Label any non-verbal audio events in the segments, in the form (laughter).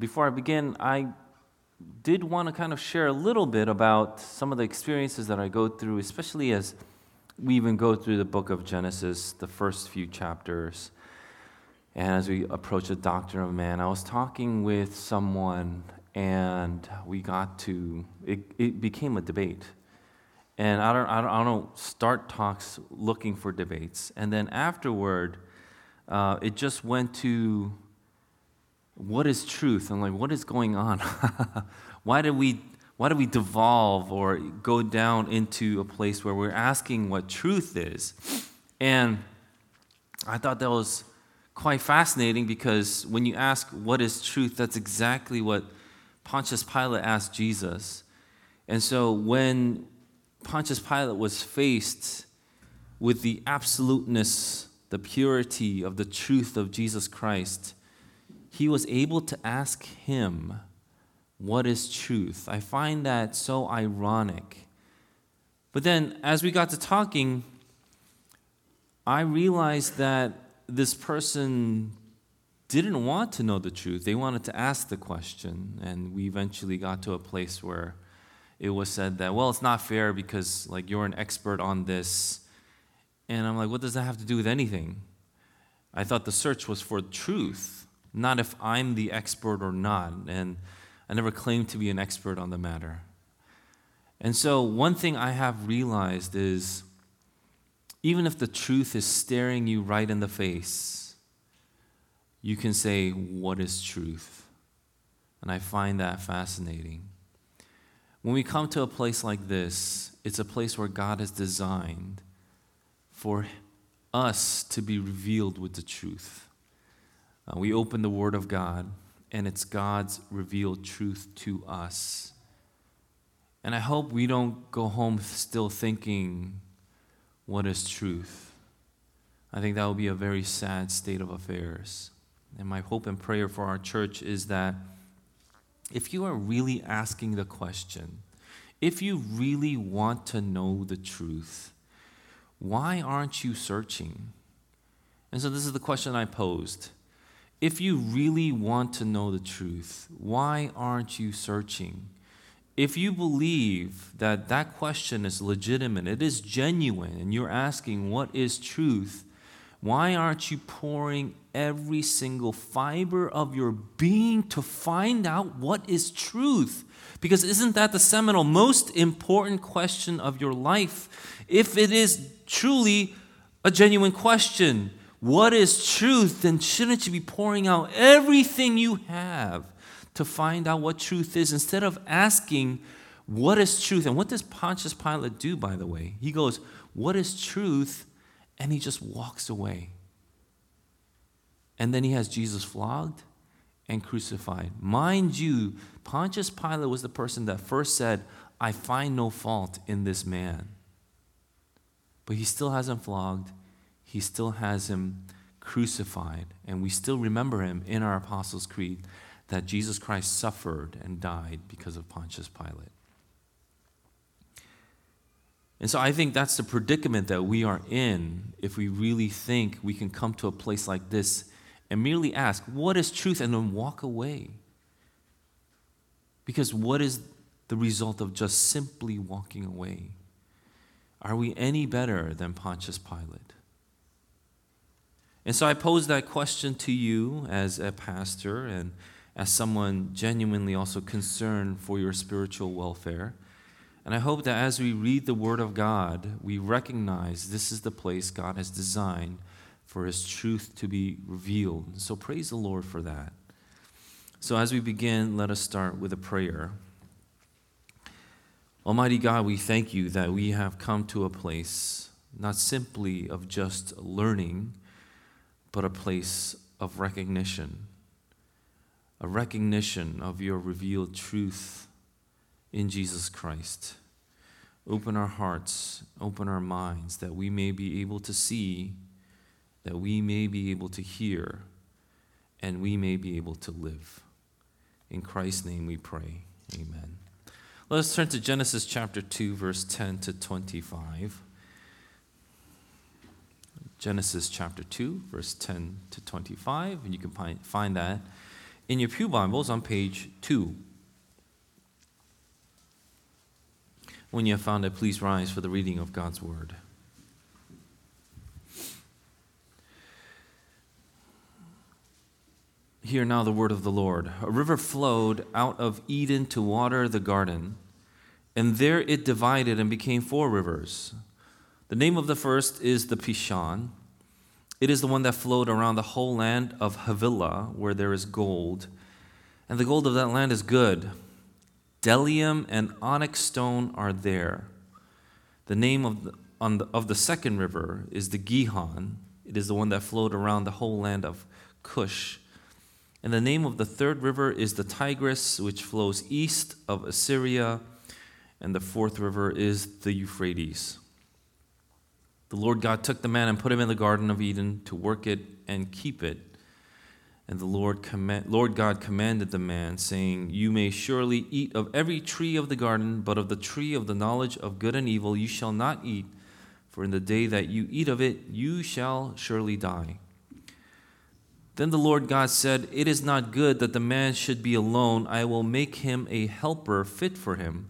before I begin, I did want to kind of share a little bit about some of the experiences that I go through, especially as we even go through the book of Genesis, the first few chapters. And as we approach the doctrine of man, I was talking with someone and we got to, it, it became a debate. And I don't, I, don't, I don't start talks looking for debates. And then afterward, uh, it just went to what is truth and like what is going on? (laughs) why did we why do we devolve or go down into a place where we're asking what truth is? And I thought that was quite fascinating because when you ask what is truth, that's exactly what Pontius Pilate asked Jesus. And so when Pontius Pilate was faced with the absoluteness, the purity of the truth of Jesus Christ, he was able to ask him, What is truth? I find that so ironic. But then, as we got to talking, I realized that this person didn't want to know the truth. They wanted to ask the question. And we eventually got to a place where it was said that, well, it's not fair because like you're an expert on this. And I'm like, what does that have to do with anything? I thought the search was for truth, not if I'm the expert or not. And I never claimed to be an expert on the matter. And so, one thing I have realized is even if the truth is staring you right in the face, you can say, What is truth? And I find that fascinating. When we come to a place like this, it's a place where God has designed for us to be revealed with the truth. Uh, we open the Word of God, and it's God's revealed truth to us. And I hope we don't go home still thinking, What is truth? I think that would be a very sad state of affairs. And my hope and prayer for our church is that if you are really asking the question, if you really want to know the truth, why aren't you searching? And so this is the question I posed. If you really want to know the truth, why aren't you searching? If you believe that that question is legitimate, it is genuine, and you're asking what is truth, why aren't you pouring every single fiber of your being to find out what is truth? Because isn't that the seminal, most important question of your life? If it is truly a genuine question, what is truth? Then shouldn't you be pouring out everything you have to find out what truth is instead of asking, what is truth? And what does Pontius Pilate do, by the way? He goes, What is truth? and he just walks away. And then he has Jesus flogged and crucified. Mind you, Pontius Pilate was the person that first said, I find no fault in this man. But he still hasn't flogged, he still has him crucified, and we still remember him in our Apostles' Creed that Jesus Christ suffered and died because of Pontius Pilate. And so I think that's the predicament that we are in if we really think we can come to a place like this and merely ask, What is truth? and then walk away. Because what is the result of just simply walking away? Are we any better than Pontius Pilate? And so I pose that question to you as a pastor and as someone genuinely also concerned for your spiritual welfare. And I hope that as we read the Word of God, we recognize this is the place God has designed for His truth to be revealed. So praise the Lord for that. So as we begin, let us start with a prayer. Almighty God, we thank you that we have come to a place not simply of just learning, but a place of recognition, a recognition of your revealed truth in Jesus Christ. Open our hearts, open our minds, that we may be able to see, that we may be able to hear, and we may be able to live. In Christ's name we pray. Amen. Let us turn to Genesis chapter 2, verse 10 to 25. Genesis chapter 2, verse 10 to 25, and you can find that in your Pew Bibles on page 2. When you have found it, please rise for the reading of God's Word. Hear now the word of the Lord. A river flowed out of Eden to water the garden, and there it divided and became four rivers. The name of the first is the Pishon. It is the one that flowed around the whole land of Havilah, where there is gold. And the gold of that land is good. Bdellium and onyx stone are there. The name of the, the, of the second river is the Gihon. It is the one that flowed around the whole land of Cush. And the name of the third river is the Tigris, which flows east of Assyria. And the fourth river is the Euphrates. The Lord God took the man and put him in the Garden of Eden to work it and keep it. And the Lord, Lord God commanded the man, saying, You may surely eat of every tree of the garden, but of the tree of the knowledge of good and evil you shall not eat, for in the day that you eat of it, you shall surely die. Then the Lord God said, It is not good that the man should be alone. I will make him a helper fit for him.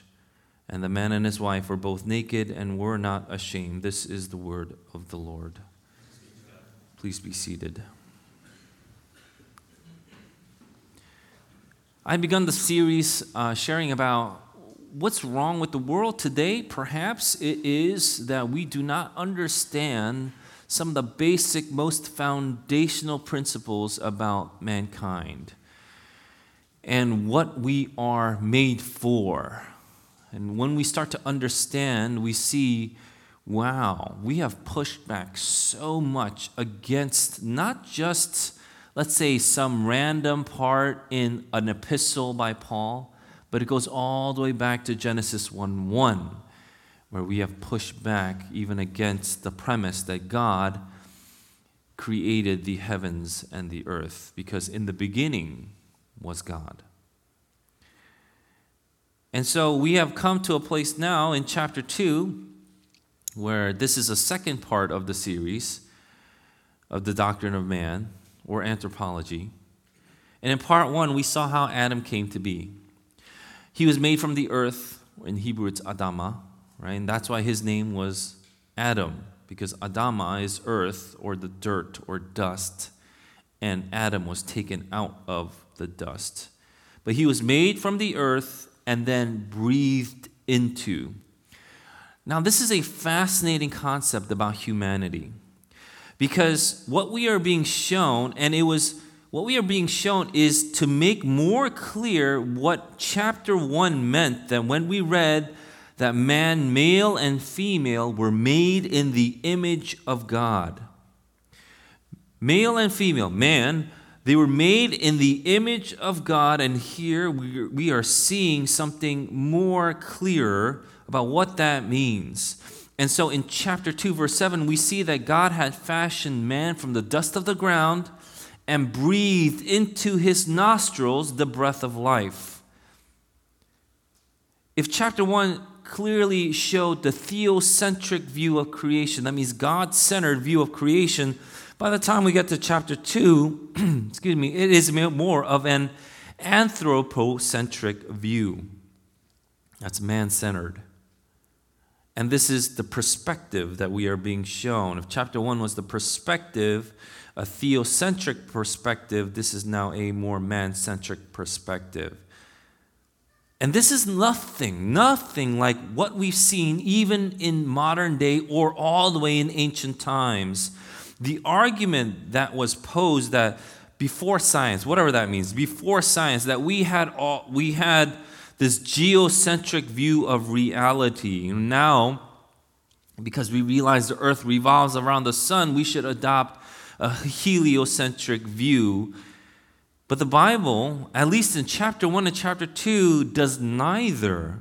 And the man and his wife were both naked and were not ashamed. This is the word of the Lord. Please be seated. I've begun the series uh, sharing about what's wrong with the world today. Perhaps it is that we do not understand some of the basic, most foundational principles about mankind and what we are made for. And when we start to understand, we see, wow, we have pushed back so much against not just, let's say, some random part in an epistle by Paul, but it goes all the way back to Genesis 1 1 where we have pushed back even against the premise that God created the heavens and the earth, because in the beginning was God. And so we have come to a place now in chapter 2 where this is a second part of the series of the doctrine of man or anthropology. And in part 1, we saw how Adam came to be. He was made from the earth, in Hebrew it's Adama, right? And that's why his name was Adam, because Adama is earth or the dirt or dust, and Adam was taken out of the dust. But he was made from the earth and then breathed into. Now, this is a fascinating concept about humanity because what we are being shown, and it was what we are being shown is to make more clear what chapter 1 meant that when we read that man, male and female, were made in the image of God. Male and female, man, they were made in the image of God, and here we are seeing something more clearer about what that means. And so in chapter 2, verse 7, we see that God had fashioned man from the dust of the ground and breathed into his nostrils the breath of life. If chapter 1 clearly showed the theocentric view of creation. That means God centered view of creation. By the time we get to chapter 2, (clears throat) excuse me, it is more of an anthropocentric view. That's man centered. And this is the perspective that we are being shown. If chapter 1 was the perspective, a theocentric perspective, this is now a more man centric perspective. And this is nothing, nothing like what we've seen even in modern day or all the way in ancient times. The argument that was posed that before science, whatever that means, before science, that we had all we had this geocentric view of reality. Now, because we realize the earth revolves around the sun, we should adopt a heliocentric view but the Bible, at least in chapter 1 and chapter 2, does neither.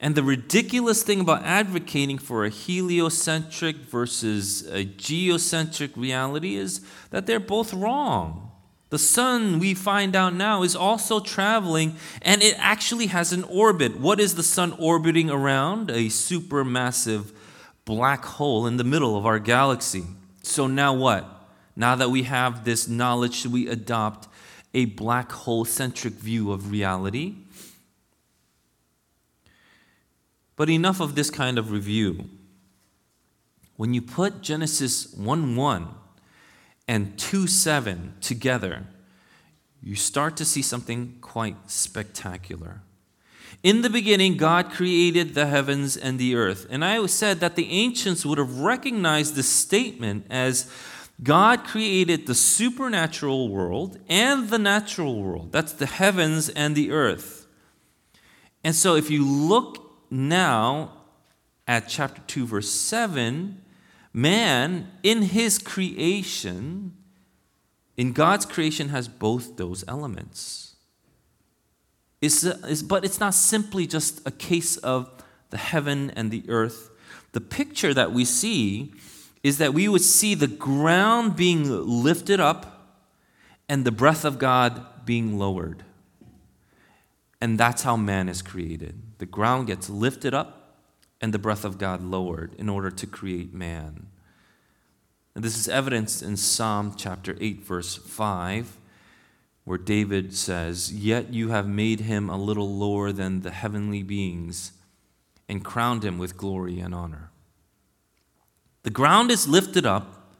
And the ridiculous thing about advocating for a heliocentric versus a geocentric reality is that they're both wrong. The sun, we find out now, is also traveling and it actually has an orbit. What is the sun orbiting around? A supermassive black hole in the middle of our galaxy. So now what? Now that we have this knowledge, should we adopt a black hole centric view of reality. But enough of this kind of review. When you put Genesis 1 1 and 2 7 together, you start to see something quite spectacular. In the beginning, God created the heavens and the earth. And I said that the ancients would have recognized this statement as God created the supernatural world and the natural world. That's the heavens and the earth. And so if you look now at chapter 2, verse 7, man in his creation, in God's creation, has both those elements. It's, it's, but it's not simply just a case of the heaven and the earth. The picture that we see is that we would see the ground being lifted up and the breath of God being lowered. And that's how man is created. The ground gets lifted up and the breath of God lowered in order to create man. And this is evidenced in Psalm chapter 8, verse 5, where David says, Yet you have made him a little lower than the heavenly beings and crowned him with glory and honor. The ground is lifted up,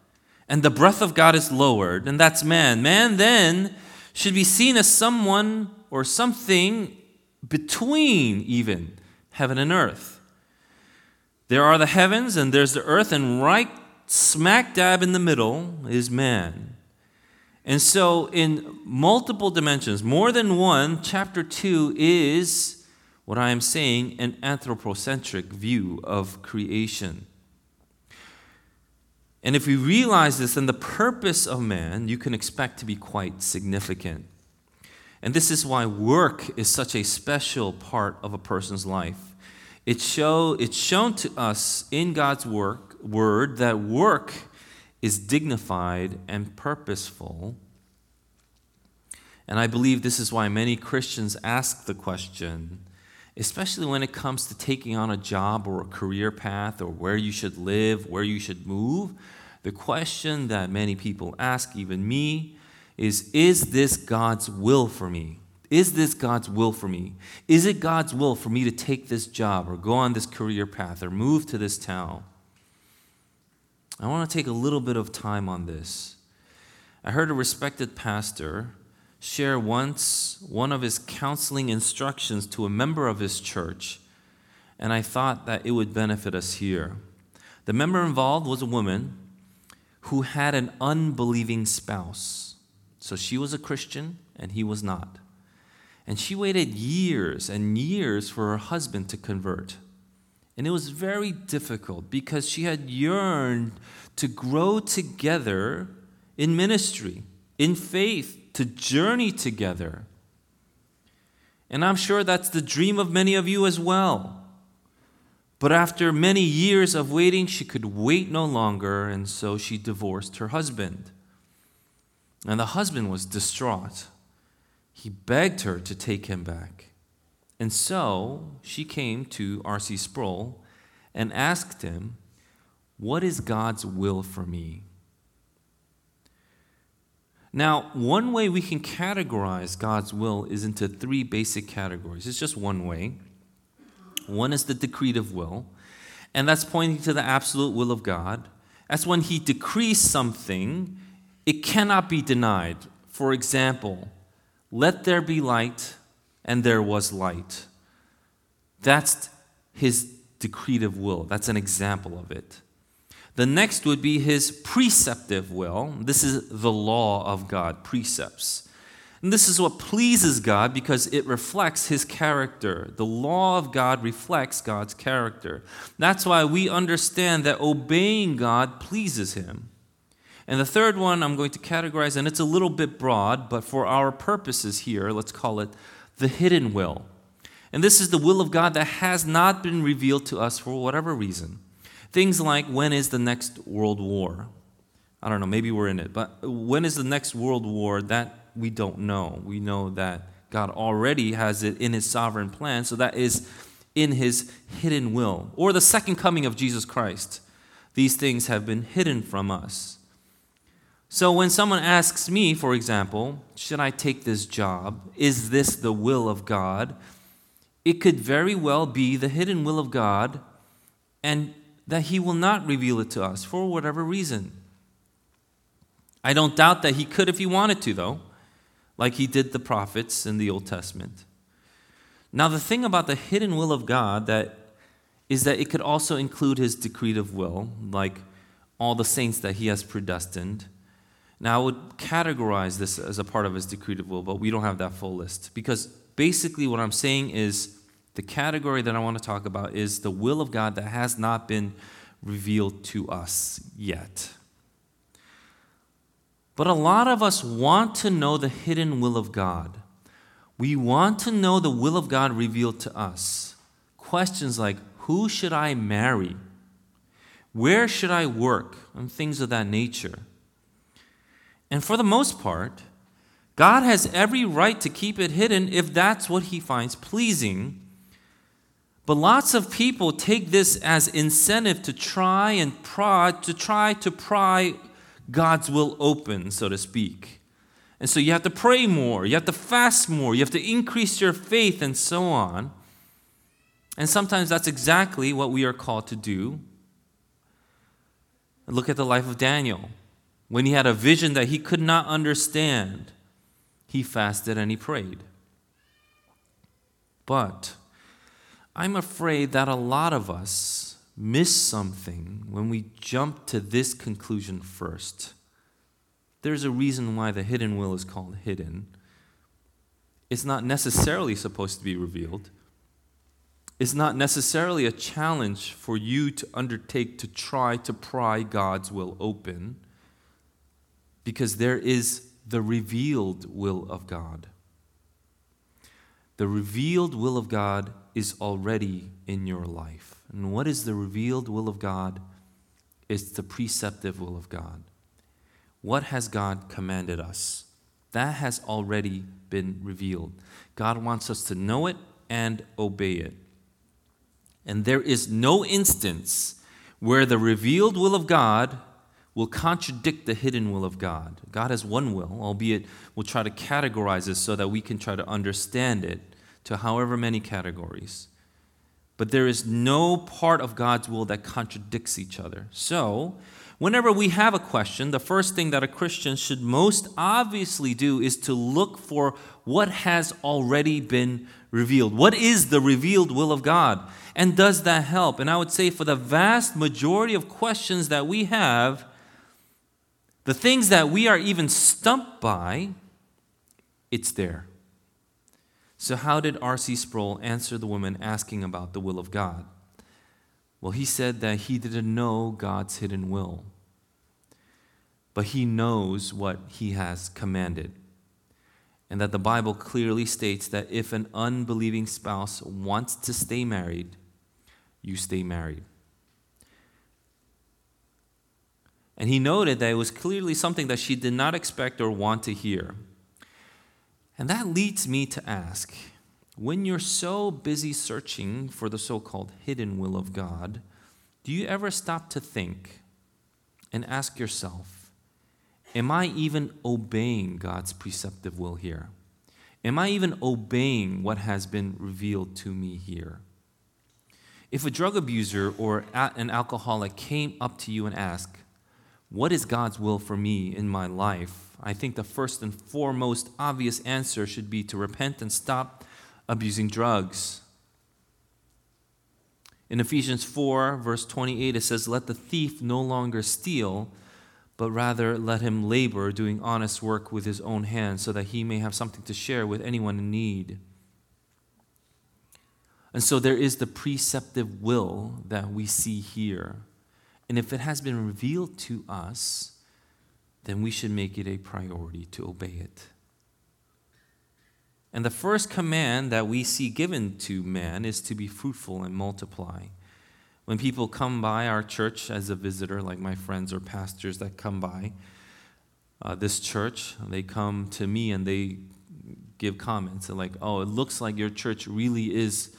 and the breath of God is lowered, and that's man. Man then should be seen as someone or something between even heaven and earth. There are the heavens, and there's the earth, and right smack dab in the middle is man. And so, in multiple dimensions, more than one, chapter 2 is what I am saying an anthropocentric view of creation. And if we realize this, then the purpose of man you can expect to be quite significant. And this is why work is such a special part of a person's life. It show, it's shown to us in God's work, word that work is dignified and purposeful. And I believe this is why many Christians ask the question, especially when it comes to taking on a job or a career path or where you should live, where you should move, the question that many people ask, even me, is Is this God's will for me? Is this God's will for me? Is it God's will for me to take this job or go on this career path or move to this town? I want to take a little bit of time on this. I heard a respected pastor share once one of his counseling instructions to a member of his church, and I thought that it would benefit us here. The member involved was a woman who had an unbelieving spouse. So she was a Christian and he was not. And she waited years and years for her husband to convert. And it was very difficult because she had yearned to grow together in ministry, in faith, to journey together. And I'm sure that's the dream of many of you as well. But after many years of waiting, she could wait no longer, and so she divorced her husband. And the husband was distraught. He begged her to take him back. And so she came to R.C. Sproul and asked him, What is God's will for me? Now, one way we can categorize God's will is into three basic categories. It's just one way. One is the decretive will, and that's pointing to the absolute will of God. That's when He decrees something, it cannot be denied. For example, let there be light, and there was light. That's his decretive will. That's an example of it. The next would be his preceptive will. This is the law of God, precepts. And this is what pleases God because it reflects his character. The law of God reflects God's character. That's why we understand that obeying God pleases him. And the third one I'm going to categorize, and it's a little bit broad, but for our purposes here, let's call it the hidden will. And this is the will of God that has not been revealed to us for whatever reason. Things like when is the next world war? I don't know, maybe we're in it, but when is the next world war? That we don't know. We know that God already has it in his sovereign plan, so that is in his hidden will. Or the second coming of Jesus Christ. These things have been hidden from us. So when someone asks me, for example, should I take this job? Is this the will of God? It could very well be the hidden will of God and that He will not reveal it to us for whatever reason. I don't doubt that He could if He wanted to, though, like He did the prophets in the Old Testament. Now, the thing about the hidden will of God that is that it could also include His decretive will, like all the saints that He has predestined. Now, I would categorize this as a part of His decretive will, but we don't have that full list because basically what I'm saying is the category that I want to talk about is the will of God that has not been revealed to us yet. But a lot of us want to know the hidden will of God. We want to know the will of God revealed to us. Questions like who should I marry? Where should I work? And things of that nature. And for the most part, God has every right to keep it hidden if that's what he finds pleasing but lots of people take this as incentive to try and pry, to try to pry God's will open, so to speak. And so you have to pray more, you have to fast more, you have to increase your faith, and so on. And sometimes that's exactly what we are called to do. Look at the life of Daniel. When he had a vision that he could not understand, he fasted and he prayed. But I'm afraid that a lot of us miss something when we jump to this conclusion first. There's a reason why the hidden will is called hidden. It's not necessarily supposed to be revealed. It's not necessarily a challenge for you to undertake to try to pry God's will open, because there is the revealed will of God. The revealed will of God is already in your life. And what is the revealed will of God? It's the preceptive will of God. What has God commanded us? That has already been revealed. God wants us to know it and obey it. And there is no instance where the revealed will of God will contradict the hidden will of God. God has one will, albeit we'll try to categorize it so that we can try to understand it to however many categories. But there is no part of God's will that contradicts each other. So, whenever we have a question, the first thing that a Christian should most obviously do is to look for what has already been revealed. What is the revealed will of God? And does that help? And I would say for the vast majority of questions that we have, the things that we are even stumped by, it's there. So, how did R.C. Sproul answer the woman asking about the will of God? Well, he said that he didn't know God's hidden will, but he knows what he has commanded. And that the Bible clearly states that if an unbelieving spouse wants to stay married, you stay married. And he noted that it was clearly something that she did not expect or want to hear. And that leads me to ask when you're so busy searching for the so called hidden will of God, do you ever stop to think and ask yourself, Am I even obeying God's preceptive will here? Am I even obeying what has been revealed to me here? If a drug abuser or an alcoholic came up to you and asked, What is God's will for me in my life? I think the first and foremost obvious answer should be to repent and stop abusing drugs. In Ephesians 4, verse 28, it says, Let the thief no longer steal, but rather let him labor, doing honest work with his own hands, so that he may have something to share with anyone in need. And so there is the preceptive will that we see here. And if it has been revealed to us, then we should make it a priority to obey it. And the first command that we see given to man is to be fruitful and multiply. When people come by our church as a visitor, like my friends or pastors that come by uh, this church, they come to me and they give comments like, oh, it looks like your church really is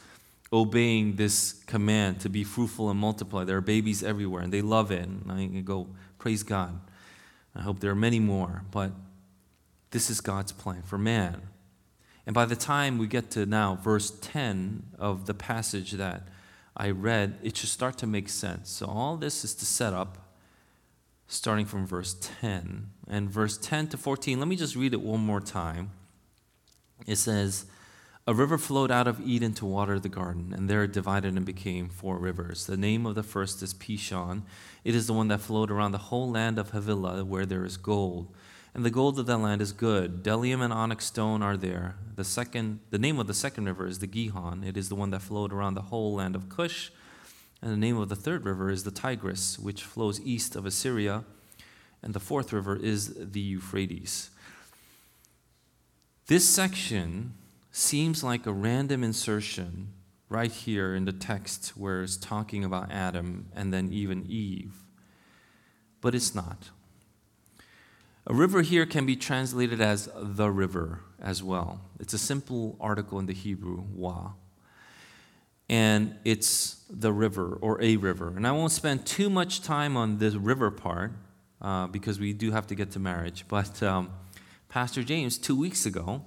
obeying this command to be fruitful and multiply. There are babies everywhere and they love it. And I go, praise God. I hope there are many more, but this is God's plan for man. And by the time we get to now, verse 10 of the passage that I read, it should start to make sense. So, all this is to set up starting from verse 10. And verse 10 to 14, let me just read it one more time. It says, A river flowed out of Eden to water the garden, and there it divided and became four rivers. The name of the first is Pishon. It is the one that flowed around the whole land of Havilah, where there is gold. And the gold of that land is good. Bdellium and onyx stone are there. The second, the name of the second river is the Gihon. It is the one that flowed around the whole land of Cush. And the name of the third river is the Tigris, which flows east of Assyria. And the fourth river is the Euphrates. This section seems like a random insertion right here in the text where it's talking about Adam and then even Eve. But it's not. A river here can be translated as the river as well. It's a simple article in the Hebrew, wa. And it's the river or a river. And I won't spend too much time on this river part uh, because we do have to get to marriage. (laughs) But um, Pastor James, two weeks ago,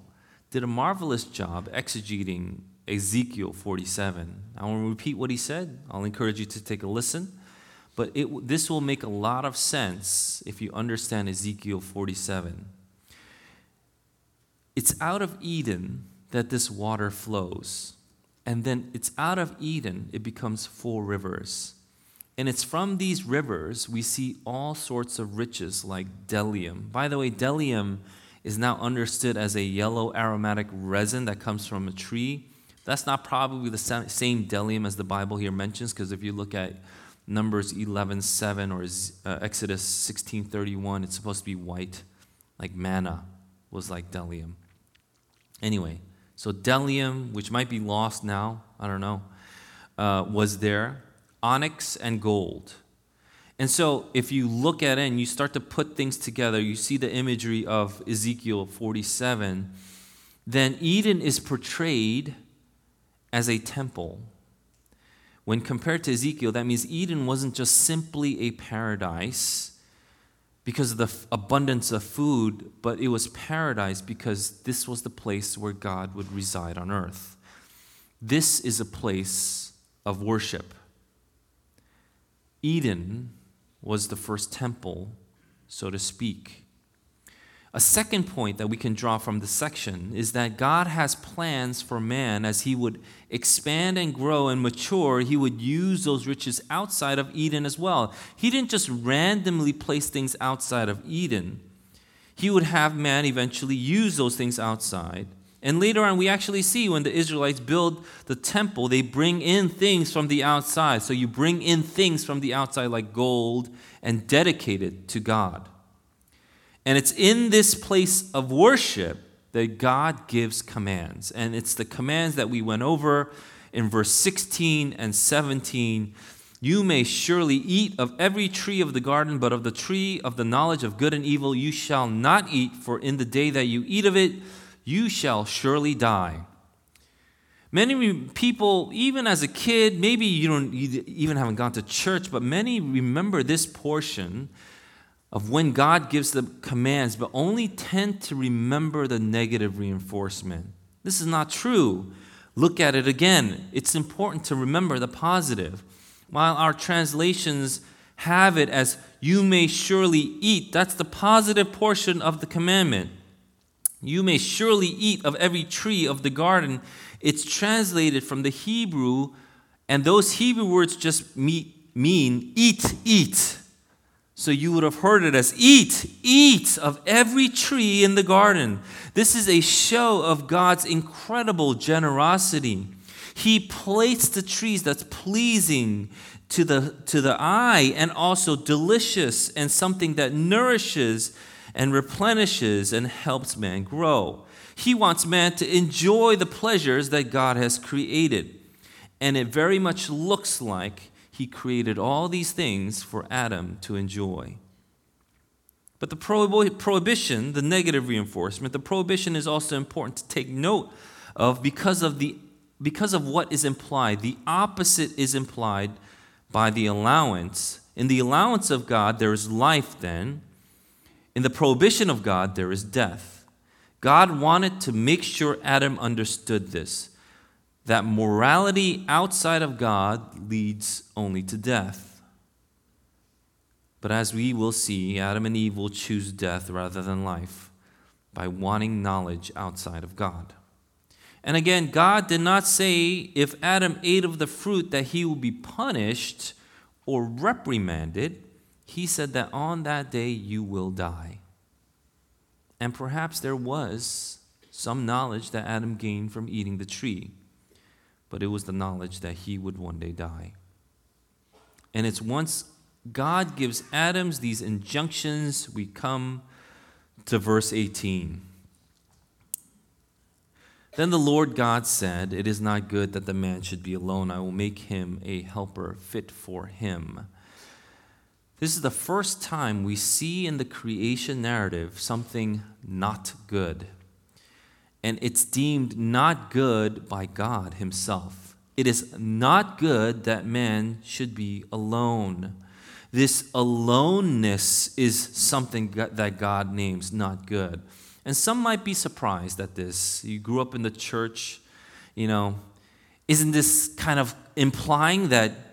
did a marvelous job exegeting Ezekiel 47. I want to repeat what he said. I'll encourage you to take a listen. But it, this will make a lot of sense if you understand Ezekiel 47. It's out of Eden that this water flows. And then it's out of Eden, it becomes four rivers. And it's from these rivers we see all sorts of riches like bdellium. By the way, bdellium is now understood as a yellow aromatic resin that comes from a tree. That's not probably the same bdellium as the Bible here mentions, because if you look at Numbers 11:7 or uh, Exodus 16:31, it's supposed to be white, like manna was like bdellium. Anyway, so bdellium, which might be lost now, I don't know, uh, was there. Onyx and gold. And so, if you look at it and you start to put things together, you see the imagery of Ezekiel 47, then Eden is portrayed as a temple when compared to Ezekiel, that means Eden wasn't just simply a paradise because of the abundance of food, but it was paradise because this was the place where God would reside on earth. This is a place of worship. Eden was the first temple, so to speak. A second point that we can draw from this section is that God has plans for man as he would expand and grow and mature, he would use those riches outside of Eden as well. He didn't just randomly place things outside of Eden, he would have man eventually use those things outside. And later on, we actually see when the Israelites build the temple, they bring in things from the outside. So you bring in things from the outside like gold and dedicate it to God. And it's in this place of worship that God gives commands. And it's the commands that we went over in verse 16 and 17. You may surely eat of every tree of the garden, but of the tree of the knowledge of good and evil you shall not eat, for in the day that you eat of it, you shall surely die. Many people, even as a kid, maybe you don't you even haven't gone to church, but many remember this portion of when God gives the commands, but only tend to remember the negative reinforcement. This is not true. Look at it again. It's important to remember the positive. While our translations have it as, you may surely eat, that's the positive portion of the commandment. You may surely eat of every tree of the garden. It's translated from the Hebrew, and those Hebrew words just mean eat, eat. So you would have heard it as eat, eat of every tree in the garden. This is a show of God's incredible generosity. He placed the trees that's pleasing to the, to the eye and also delicious and something that nourishes and replenishes and helps man grow. He wants man to enjoy the pleasures that God has created. And it very much looks like he created all these things for Adam to enjoy. But the prohibition, the negative reinforcement, the prohibition is also important to take note of because of, the, because of what is implied. The opposite is implied by the allowance. In the allowance of God, there is life, then. In the prohibition of God, there is death. God wanted to make sure Adam understood this that morality outside of God leads only to death. But as we will see, Adam and Eve will choose death rather than life by wanting knowledge outside of God. And again, God did not say if Adam ate of the fruit that he will be punished or reprimanded. He said that on that day you will die. And perhaps there was some knowledge that Adam gained from eating the tree but it was the knowledge that he would one day die. And it's once God gives Adams these injunctions, we come to verse 18. Then the Lord God said, It is not good that the man should be alone. I will make him a helper fit for him. This is the first time we see in the creation narrative something not good and it's deemed not good by God Himself. It is not good that man should be alone. This aloneness is something that God names not good. And some might be surprised at this. You grew up in the church, you know, isn't this kind of implying that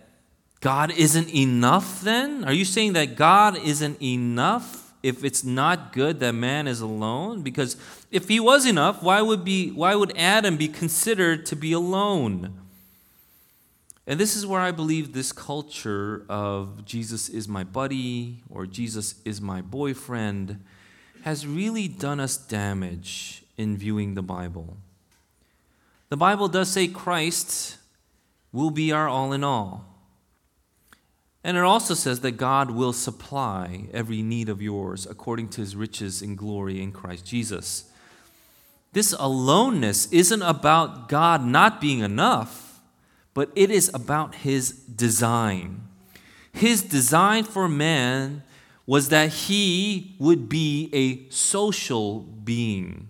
God isn't enough then? Are you saying that God isn't enough? if it's not good that man is alone? Because if he was enough, why would, be, why would Adam be considered to be alone? And this is where I believe this culture of Jesus is my buddy or Jesus is my boyfriend has really done us damage in viewing the Bible. The Bible does say Christ will be our all in all. And it also says that God will supply every need of yours according to his riches in glory in Christ Jesus. This aloneness isn't about God not being enough, but it is about his design. His design for man was that he would be a social being.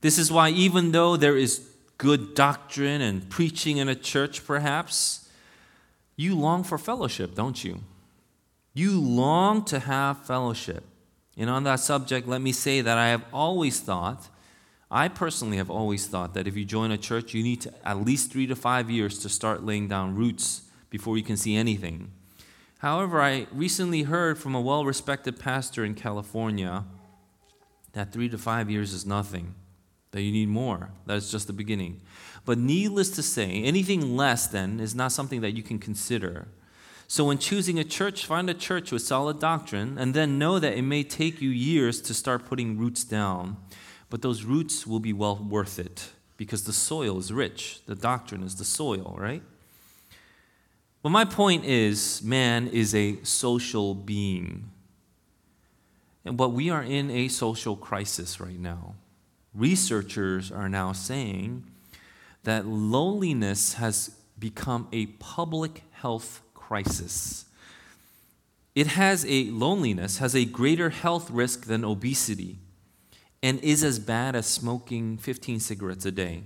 This is why, even though there is good doctrine and preaching in a church, perhaps, you long for fellowship, don't you? You long to have fellowship. And on that subject, let me say that I have always thought, I personally have always thought that if you join a church, you need to, at least three to five years to start laying down roots before you can see anything. However, I recently heard from a well respected pastor in California that three to five years is nothing, that you need more. That is just the beginning. But needless to say, anything less than is not something that you can consider. So, when choosing a church, find a church with solid doctrine and then know that it may take you years to start putting roots down. But those roots will be well worth it because the soil is rich. The doctrine is the soil, right? But my point is man is a social being. And but we are in a social crisis right now. Researchers are now saying that loneliness has become a public health crisis. It has a loneliness has a greater health risk than obesity and is as bad as smoking 15 cigarettes a day.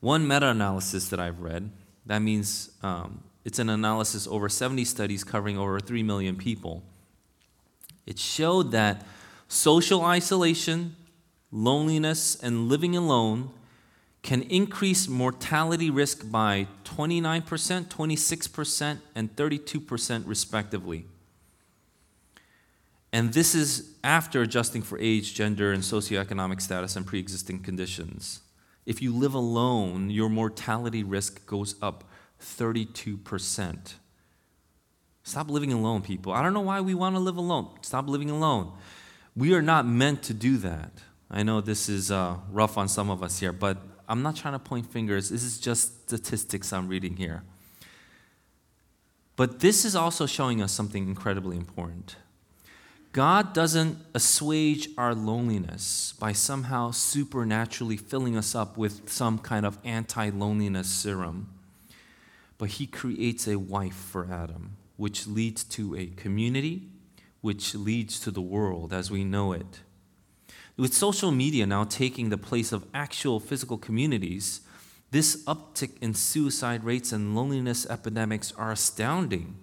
One meta analysis that I've read, that means um, it's an analysis over 70 studies covering over 3 million people. It showed that social isolation, loneliness, and living alone can increase mortality risk by 29%, 26%, and 32% respectively. And this is after adjusting for age, gender, and socioeconomic status and pre existing conditions. If you live alone, your mortality risk goes up 32%. Stop living alone, people. I don't know why we want to live alone. Stop living alone. We are not meant to do that. I know this is uh, rough on some of us here, but I'm not trying to point fingers. This is just statistics I'm reading here. But this is also showing us something incredibly important. God doesn't assuage our loneliness by somehow supernaturally filling us up with some kind of anti loneliness serum, but He creates a wife for Adam, which leads to a community, which leads to the world as we know it. With social media now taking the place of actual physical communities, this uptick in suicide rates and loneliness epidemics are astounding.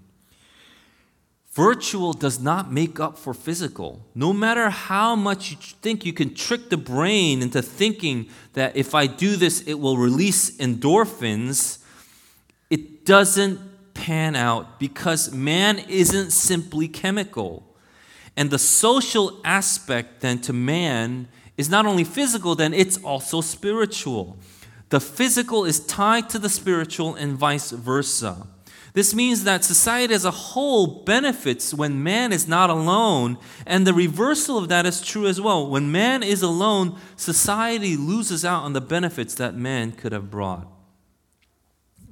Virtual does not make up for physical. No matter how much you think you can trick the brain into thinking that if I do this, it will release endorphins, it doesn't pan out because man isn't simply chemical. And the social aspect then to man is not only physical, then it's also spiritual. The physical is tied to the spiritual and vice versa. This means that society as a whole benefits when man is not alone, and the reversal of that is true as well. When man is alone, society loses out on the benefits that man could have brought.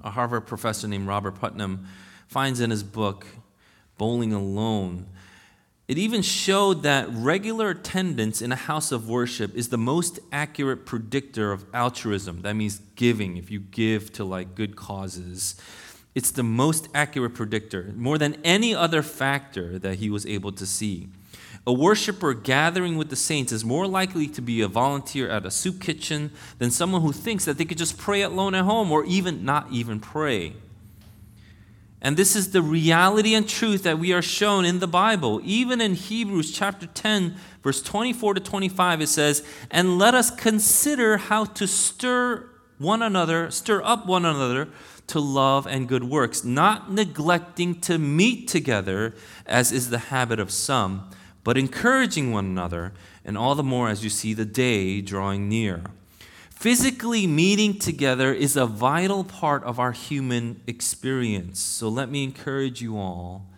A Harvard professor named Robert Putnam finds in his book, Bowling Alone, it even showed that regular attendance in a house of worship is the most accurate predictor of altruism. That means giving, if you give to like good causes. It's the most accurate predictor, more than any other factor that he was able to see. A worshiper gathering with the saints is more likely to be a volunteer at a soup kitchen than someone who thinks that they could just pray alone at home or even not even pray. And this is the reality and truth that we are shown in the Bible. Even in Hebrews chapter 10, verse 24 to 25, it says, And let us consider how to stir one another, stir up one another to love and good works, not neglecting to meet together, as is the habit of some, but encouraging one another, and all the more as you see the day drawing near. Physically meeting together is a vital part of our human experience. So let me encourage you all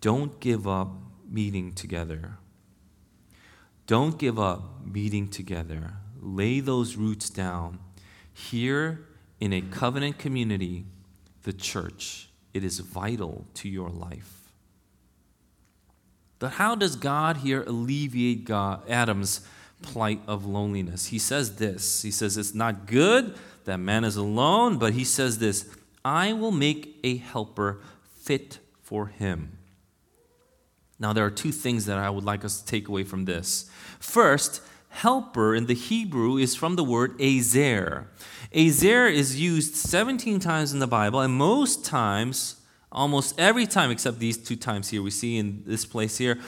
don't give up meeting together. Don't give up meeting together. Lay those roots down. Here in a covenant community, the church. It is vital to your life. But how does God here alleviate God, Adam's plight of loneliness? He says this He says, It's not good that man is alone, but he says this I will make a helper fit for him. Now, there are two things that I would like us to take away from this. First, helper in the Hebrew is from the word azer. Azer is used 17 times in the Bible, and most times, almost every time except these two times here we see in this place here,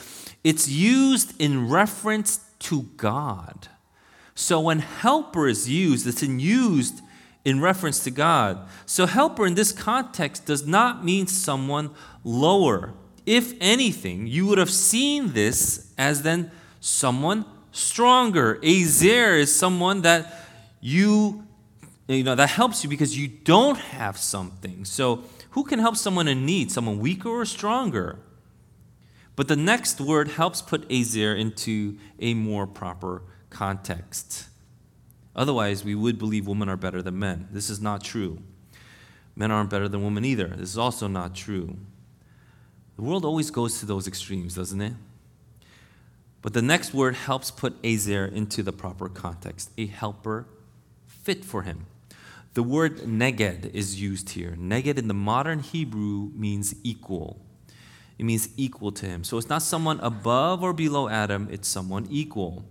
it's used in reference to God. So when helper is used, it's in used in reference to God. So helper in this context does not mean someone lower. If anything, you would have seen this as then someone stronger. Azer is someone that you you know that helps you because you don't have something. So who can help someone in need? Someone weaker or stronger? But the next word helps put Azir into a more proper context. Otherwise, we would believe women are better than men. This is not true. Men aren't better than women either. This is also not true. The world always goes to those extremes, doesn't it? But the next word helps put Azer into the proper context a helper fit for him. The word neged is used here. Neged in the modern Hebrew means equal. It means equal to him. So it's not someone above or below Adam, it's someone equal.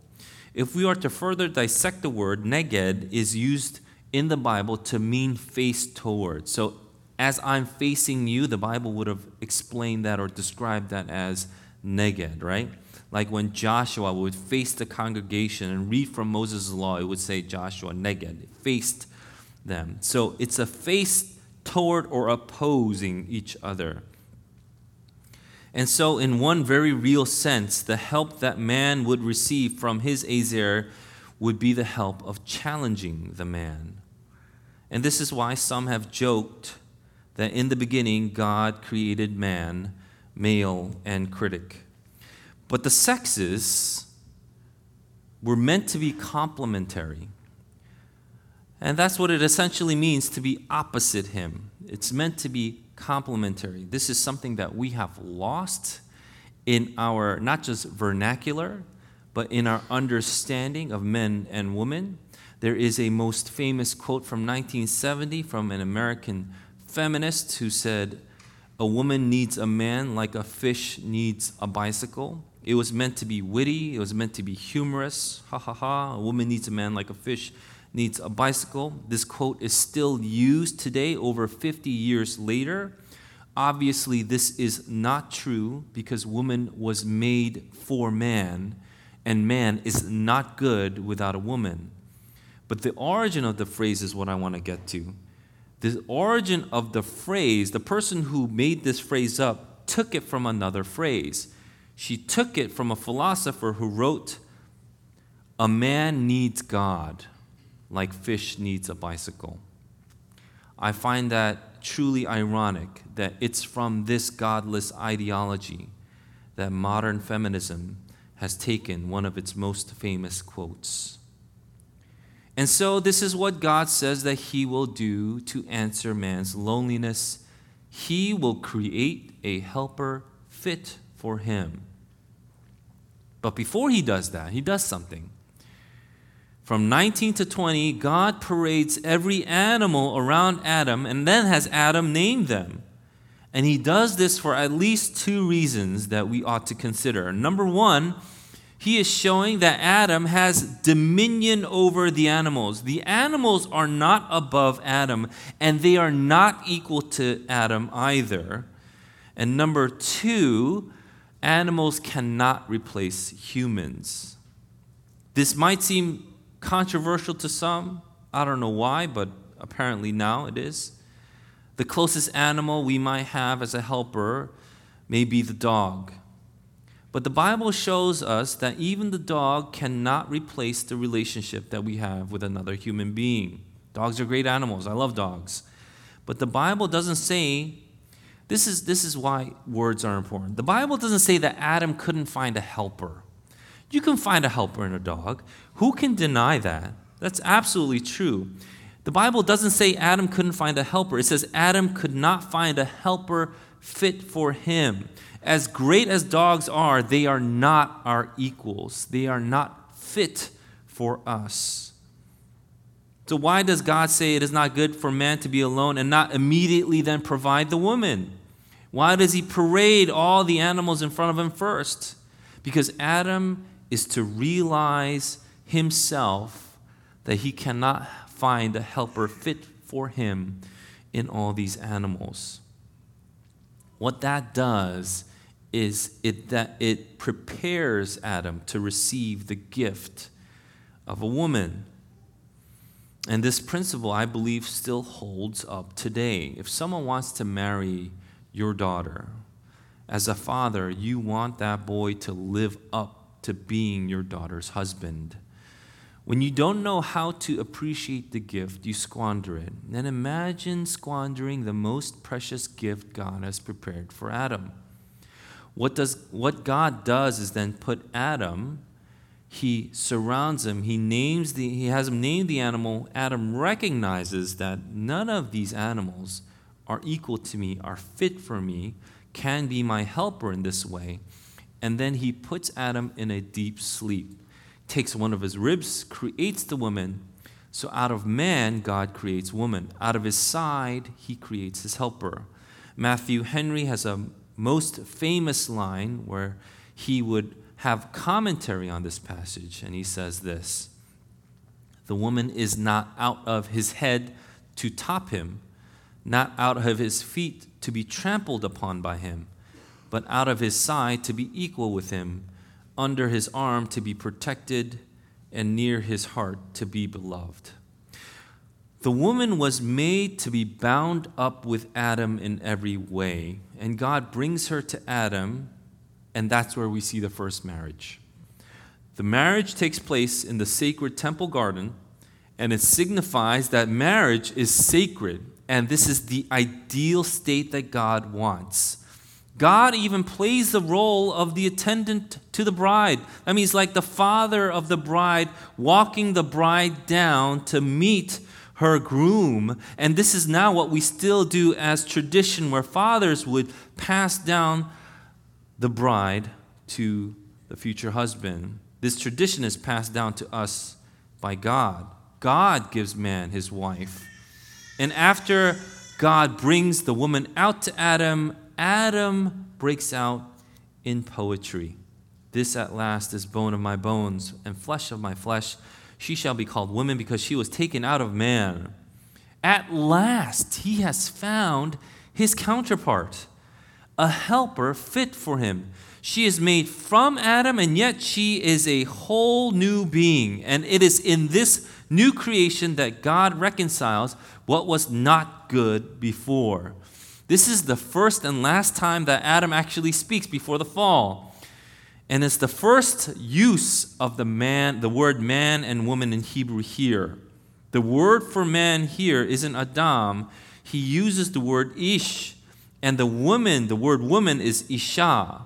If we are to further dissect the word, neged is used in the Bible to mean face toward. So as I'm facing you, the Bible would have explained that or described that as neged, right? like when Joshua would face the congregation and read from Moses' law, it would say Joshua neged, faced them. So it's a face toward or opposing each other. And so, in one very real sense, the help that man would receive from his Ezer would be the help of challenging the man. And this is why some have joked that in the beginning God created man, male and critic. But the sexes were meant to be complementary. And that's what it essentially means to be opposite him. It's meant to be complementary. This is something that we have lost in our not just vernacular, but in our understanding of men and women. There is a most famous quote from 1970 from an American feminist who said, A woman needs a man like a fish needs a bicycle. It was meant to be witty, it was meant to be humorous. Ha ha ha. A woman needs a man like a fish needs a bicycle. This quote is still used today, over 50 years later. Obviously, this is not true because woman was made for man, and man is not good without a woman. But the origin of the phrase is what I want to get to. The origin of the phrase, the person who made this phrase up took it from another phrase. She took it from a philosopher who wrote, A man needs God like fish needs a bicycle. I find that truly ironic that it's from this godless ideology that modern feminism has taken one of its most famous quotes. And so, this is what God says that He will do to answer man's loneliness. He will create a helper fit for him. But before He does that, He does something. From 19 to 20, God parades every animal around Adam and then has Adam name them. And he does this for at least two reasons that we ought to consider. Number one, he is showing that Adam has dominion over the animals. The animals are not above Adam, and they are not equal to Adam either. And number two, animals cannot replace humans. This might seem controversial to some. I don't know why, but apparently now it is. The closest animal we might have as a helper may be the dog. But the Bible shows us that even the dog cannot replace the relationship that we have with another human being. Dogs are great animals. I love dogs. But the Bible doesn't say this is, this is why words are important. The Bible doesn't say that Adam couldn't find a helper. You can find a helper in a dog. Who can deny that? That's absolutely true. The Bible doesn't say Adam couldn't find a helper, it says Adam could not find a helper fit for him. As great as dogs are, they are not our equals, they are not fit for us. So, why does God say it is not good for man to be alone and not immediately then provide the woman? Why does he parade all the animals in front of him first? Because Adam is to realize himself that he cannot find a helper fit for him in all these animals. What that does is it that it prepares Adam to receive the gift of a woman. And this principle, I believe, still holds up today. If someone wants to marry your daughter, as a father, you want that boy to live up to being your daughter's husband. When you don't know how to appreciate the gift, you squander it. Then imagine squandering the most precious gift God has prepared for Adam. What, does, what God does is then put Adam, he surrounds him, he names the, he has him name the animal. Adam recognizes that none of these animals are equal to me, are fit for me, can be my helper in this way and then he puts Adam in a deep sleep, takes one of his ribs, creates the woman. So out of man, God creates woman. Out of his side, he creates his helper. Matthew Henry has a most famous line where he would have commentary on this passage, and he says this The woman is not out of his head to top him, not out of his feet to be trampled upon by him but out of his side to be equal with him, under his arm to be protected, and near his heart to be beloved. The woman was made to be bound up with Adam in every way, and God brings her to Adam, and that's where we see the first marriage. The marriage takes place in the sacred temple garden, and it signifies that marriage is sacred, and this is the ideal state that God wants. God even plays the role of the attendant to the bride. That means, like the father of the bride walking the bride down to meet her groom. And this is now what we still do as tradition, where fathers would pass down the bride to the future husband. This tradition is passed down to us by God. God gives man his wife. And after God brings the woman out to Adam, Adam breaks out in poetry. This at last is bone of my bones and flesh of my flesh. She shall be called woman because she was taken out of man. At last, he has found his counterpart, a helper fit for him. She is made from Adam, and yet she is a whole new being. And it is in this new creation that God reconciles what was not good before. This is the first and last time that Adam actually speaks before the fall. And it's the first use of the man, the word man and woman in Hebrew here. The word for man here isn't Adam. He uses the word ish. And the woman, the word woman is Isha.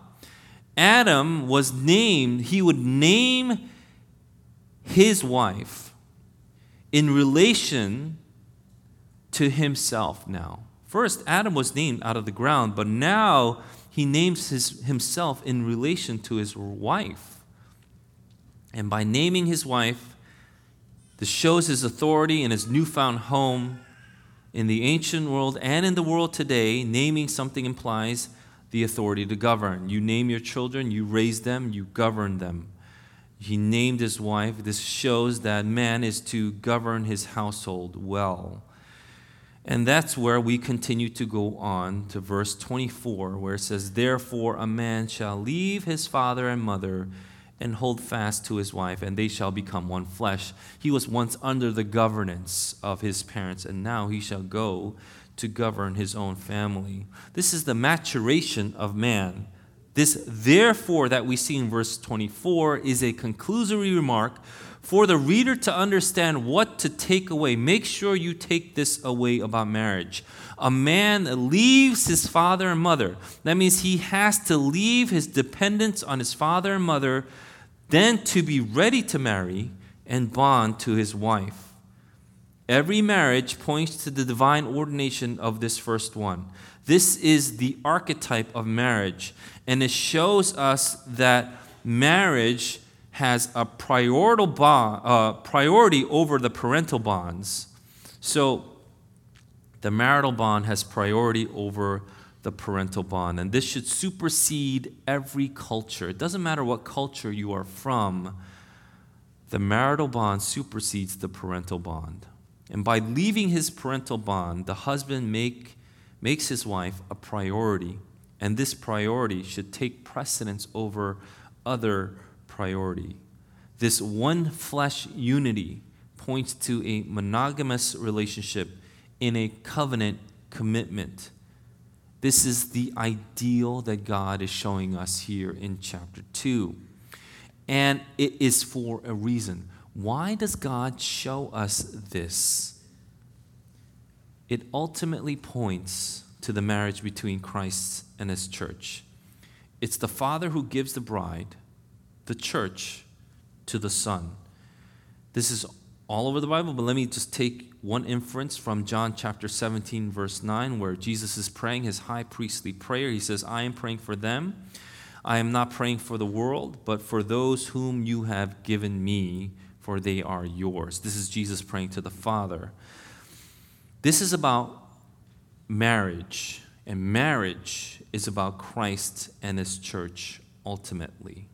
Adam was named, he would name his wife in relation to himself now. First, Adam was named out of the ground, but now he names his, himself in relation to his wife. And by naming his wife, this shows his authority in his newfound home. In the ancient world and in the world today, naming something implies the authority to govern. You name your children, you raise them, you govern them. He named his wife. This shows that man is to govern his household well. And that's where we continue to go on to verse 24, where it says, Therefore a man shall leave his father and mother and hold fast to his wife, and they shall become one flesh. He was once under the governance of his parents, and now he shall go to govern his own family. This is the maturation of man. This, therefore, that we see in verse 24 is a conclusory remark for the reader to understand what to take away, make sure you take this away about marriage. A man leaves his father and mother. That means he has to leave his dependence on his father and mother, then to be ready to marry and bond to his wife. Every marriage points to the divine ordination of this first one. This is the archetype of marriage, and it shows us that marriage has a bond, uh, priority over the parental bonds. So the marital bond has priority over the parental bond. And this should supersede every culture. It doesn't matter what culture you are from, the marital bond supersedes the parental bond. And by leaving his parental bond, the husband make, makes his wife a priority. And this priority should take precedence over other priority. This one flesh unity points to a monogamous relationship in a covenant commitment. This is the ideal that God is showing us here in chapter 2. And it is for a reason. Why does God show us this? It ultimately points to the marriage between Christ and his church. It's the Father who gives the bride the church to the Son. This is all over the Bible, but let me just take one inference from John chapter 17, verse 9, where Jesus is praying his high priestly prayer. He says, I am praying for them. I am not praying for the world, but for those whom you have given me, for they are yours. This is Jesus praying to the Father. This is about marriage, and marriage is about Christ and his church ultimately.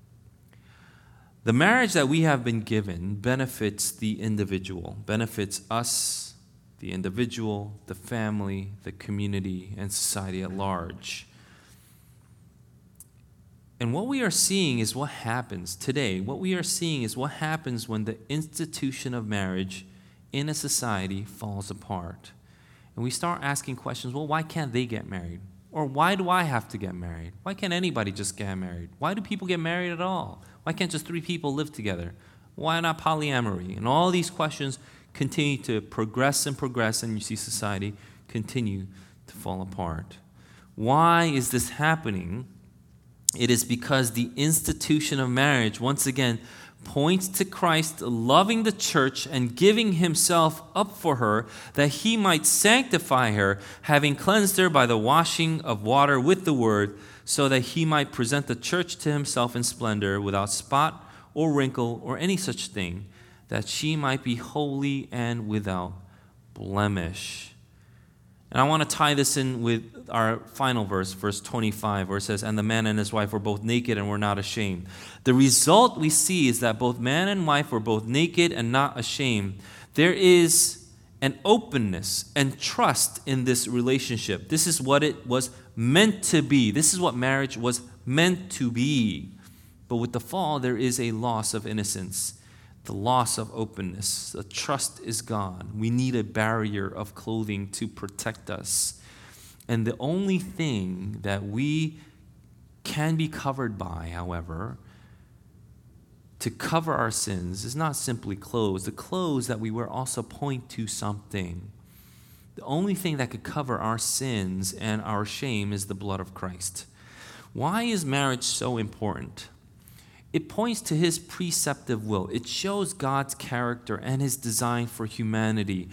The marriage that we have been given benefits the individual, benefits us, the individual, the family, the community, and society at large. And what we are seeing is what happens today. What we are seeing is what happens when the institution of marriage in a society falls apart. And we start asking questions well, why can't they get married? Or why do I have to get married? Why can't anybody just get married? Why do people get married at all? Why can't just three people live together? Why not polyamory? And all these questions continue to progress and progress, and you see society continue to fall apart. Why is this happening? It is because the institution of marriage, once again, points to Christ loving the church and giving himself up for her that he might sanctify her, having cleansed her by the washing of water with the word, so that he might present the church to himself in splendor, without spot or wrinkle or any such thing, that she might be holy and without blemish. And I want to tie this in with our final verse, verse 25, where it says, And the man and his wife were both naked and were not ashamed. The result we see is that both man and wife were both naked and not ashamed. There is an openness and trust in this relationship. This is what it was meant to be. This is what marriage was meant to be. But with the fall, there is a loss of innocence the loss of openness. The trust is gone. We need a barrier of clothing to protect us. And the only thing that we can be covered by, however, to cover our sins is not simply clothes. The clothes that we wear also point to something. The only thing that could cover our sins and our shame is the blood of Christ. Why is marriage so important? It points to his preceptive will. It shows God's character and his design for humanity.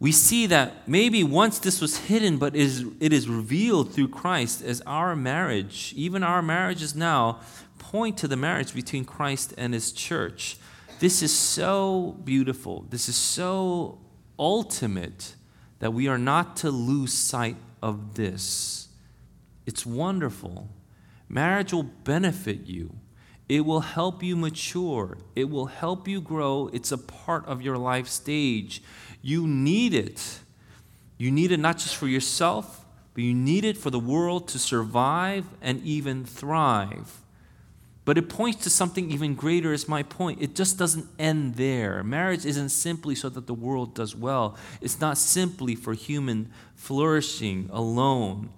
We see that maybe once this was hidden, but is, it is revealed through Christ as our marriage, even our marriages now, point to the marriage between Christ and his church. This is so beautiful. This is so ultimate that we are not to lose sight of this. It's wonderful. Marriage will benefit you. It will help you mature. It will help you grow. It's a part of your life stage. You need it. You need it not just for yourself, but you need it for the world to survive and even thrive. But it points to something even greater, is my point. It just doesn't end there. Marriage isn't simply so that the world does well, it's not simply for human flourishing alone.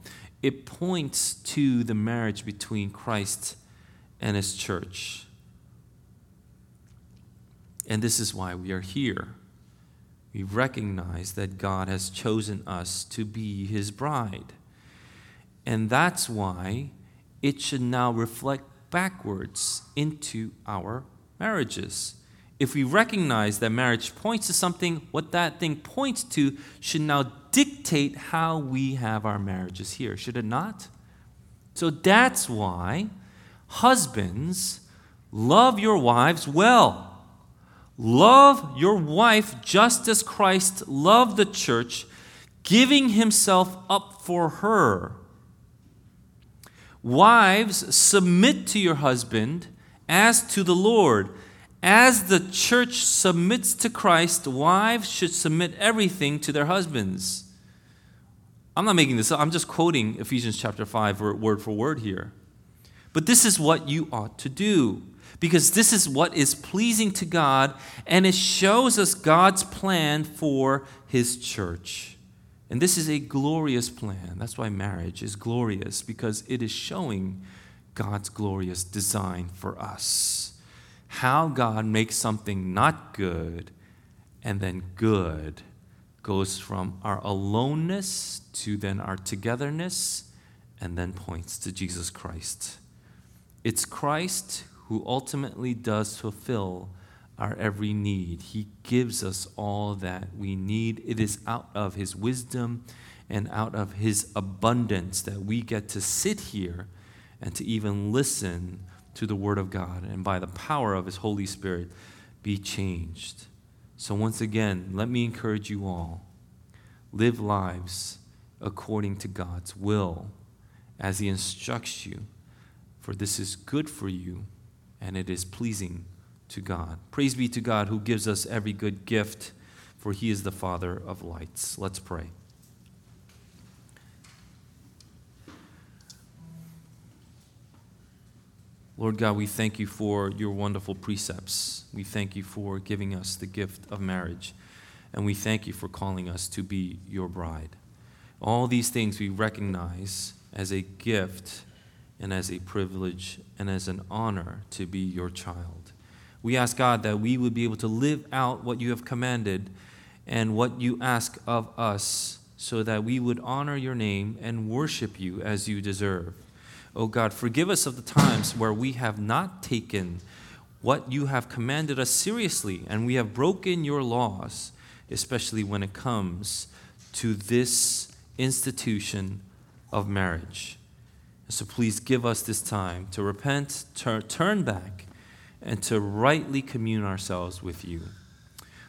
It points to the marriage between Christ and his church. And this is why we are here. We recognize that God has chosen us to be his bride. And that's why it should now reflect backwards into our marriages. If we recognize that marriage points to something, what that thing points to should now dictate how we have our marriages here, should it not? So that's why Husbands, love your wives well. Love your wife just as Christ loved the church, giving himself up for her. Wives, submit to your husband as to the Lord. As the church submits to Christ, wives should submit everything to their husbands. I'm not making this up, I'm just quoting Ephesians chapter 5 word for word here. But this is what you ought to do because this is what is pleasing to God and it shows us God's plan for his church. And this is a glorious plan. That's why marriage is glorious because it is showing God's glorious design for us. How God makes something not good and then good goes from our aloneness to then our togetherness and then points to Jesus Christ. It's Christ who ultimately does fulfill our every need. He gives us all that we need. It is out of His wisdom and out of His abundance that we get to sit here and to even listen to the Word of God and by the power of His Holy Spirit be changed. So, once again, let me encourage you all live lives according to God's will as He instructs you for this is good for you and it is pleasing to God. Praise be to God who gives us every good gift, for he is the Father of lights. Let's pray. Lord God, we thank you for your wonderful precepts. We thank you for giving us the gift of marriage. And we thank you for calling us to be your bride. All these things we recognize as a gift and as a privilege and as an honor to be your child. We ask God that we would be able to live out what you have commanded and what you ask of us so that we would honor your name and worship you as you deserve. Oh God, forgive us of the times where we have not taken what you have commanded us seriously and we have broken your laws, especially when it comes to this institution of marriage. So please give us this time to repent, turn, turn back, and to rightly commune ourselves with you.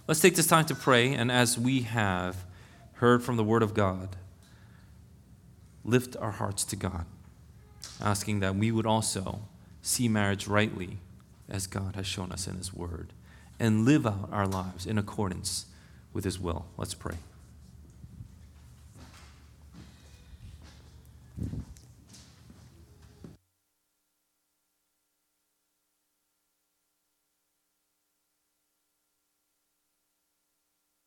Let's take this time to pray, and as we have heard from the Word of God, lift our hearts to God, asking that we would also see marriage rightly as God has shown us in His Word, and live out our lives in accordance with His will. Let's pray.